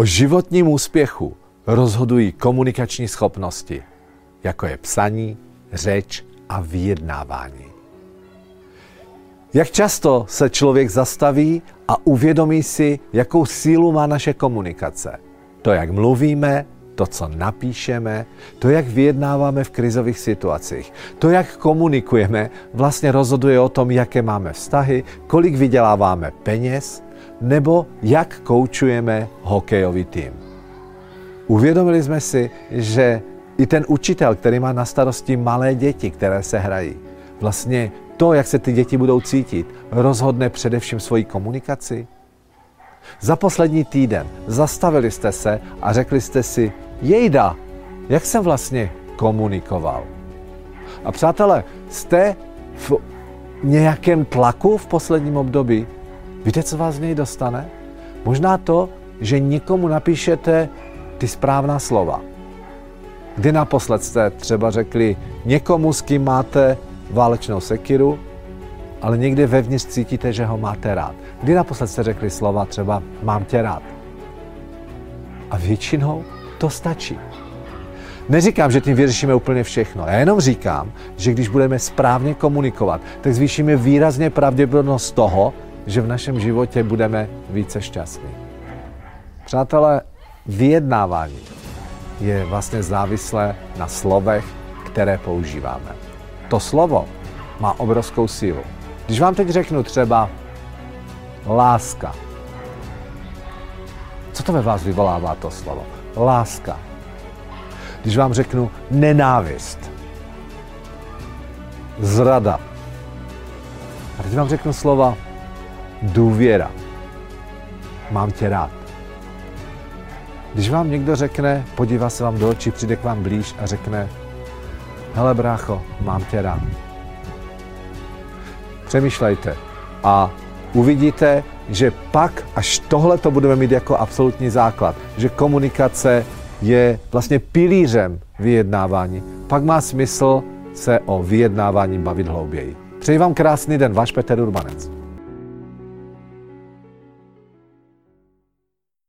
O životním úspěchu rozhodují komunikační schopnosti, jako je psaní, řeč a vyjednávání. Jak často se člověk zastaví a uvědomí si, jakou sílu má naše komunikace. To, jak mluvíme, to, co napíšeme, to, jak vyjednáváme v krizových situacích, to, jak komunikujeme, vlastně rozhoduje o tom, jaké máme vztahy, kolik vyděláváme peněz, nebo jak koučujeme hokejový tým. Uvědomili jsme si, že i ten učitel, který má na starosti malé děti, které se hrají, vlastně to, jak se ty děti budou cítit, rozhodne především svoji komunikaci? Za poslední týden zastavili jste se a řekli jste si, jejda, jak jsem vlastně komunikoval. A přátelé, jste v nějakém tlaku v posledním období? Víte, co vás z něj dostane? Možná to, že někomu napíšete ty správná slova. Kdy naposled jste třeba řekli někomu, s kým máte válečnou sekiru, ale někde vevnitř cítíte, že ho máte rád. Kdy naposled jste řekli slova třeba mám tě rád? A většinou to stačí. Neříkám, že tím vyřešíme úplně všechno. Já jenom říkám, že když budeme správně komunikovat, tak zvýšíme výrazně pravděpodobnost toho, že v našem životě budeme více šťastní. Přátelé, vyjednávání je vlastně závislé na slovech, které používáme. To slovo má obrovskou sílu. Když vám teď řeknu třeba láska, co to ve vás vyvolává to slovo? Láska. Když vám řeknu nenávist, zrada. A teď vám řeknu slova důvěra. Mám tě rád. Když vám někdo řekne, podívá se vám do očí, přijde k vám blíž a řekne, hele brácho, mám tě rád. Přemýšlejte a uvidíte, že pak, až tohle to budeme mít jako absolutní základ, že komunikace je vlastně pilířem vyjednávání, pak má smysl se o vyjednávání bavit hlouběji. Přeji vám krásný den, váš Petr Urbanec.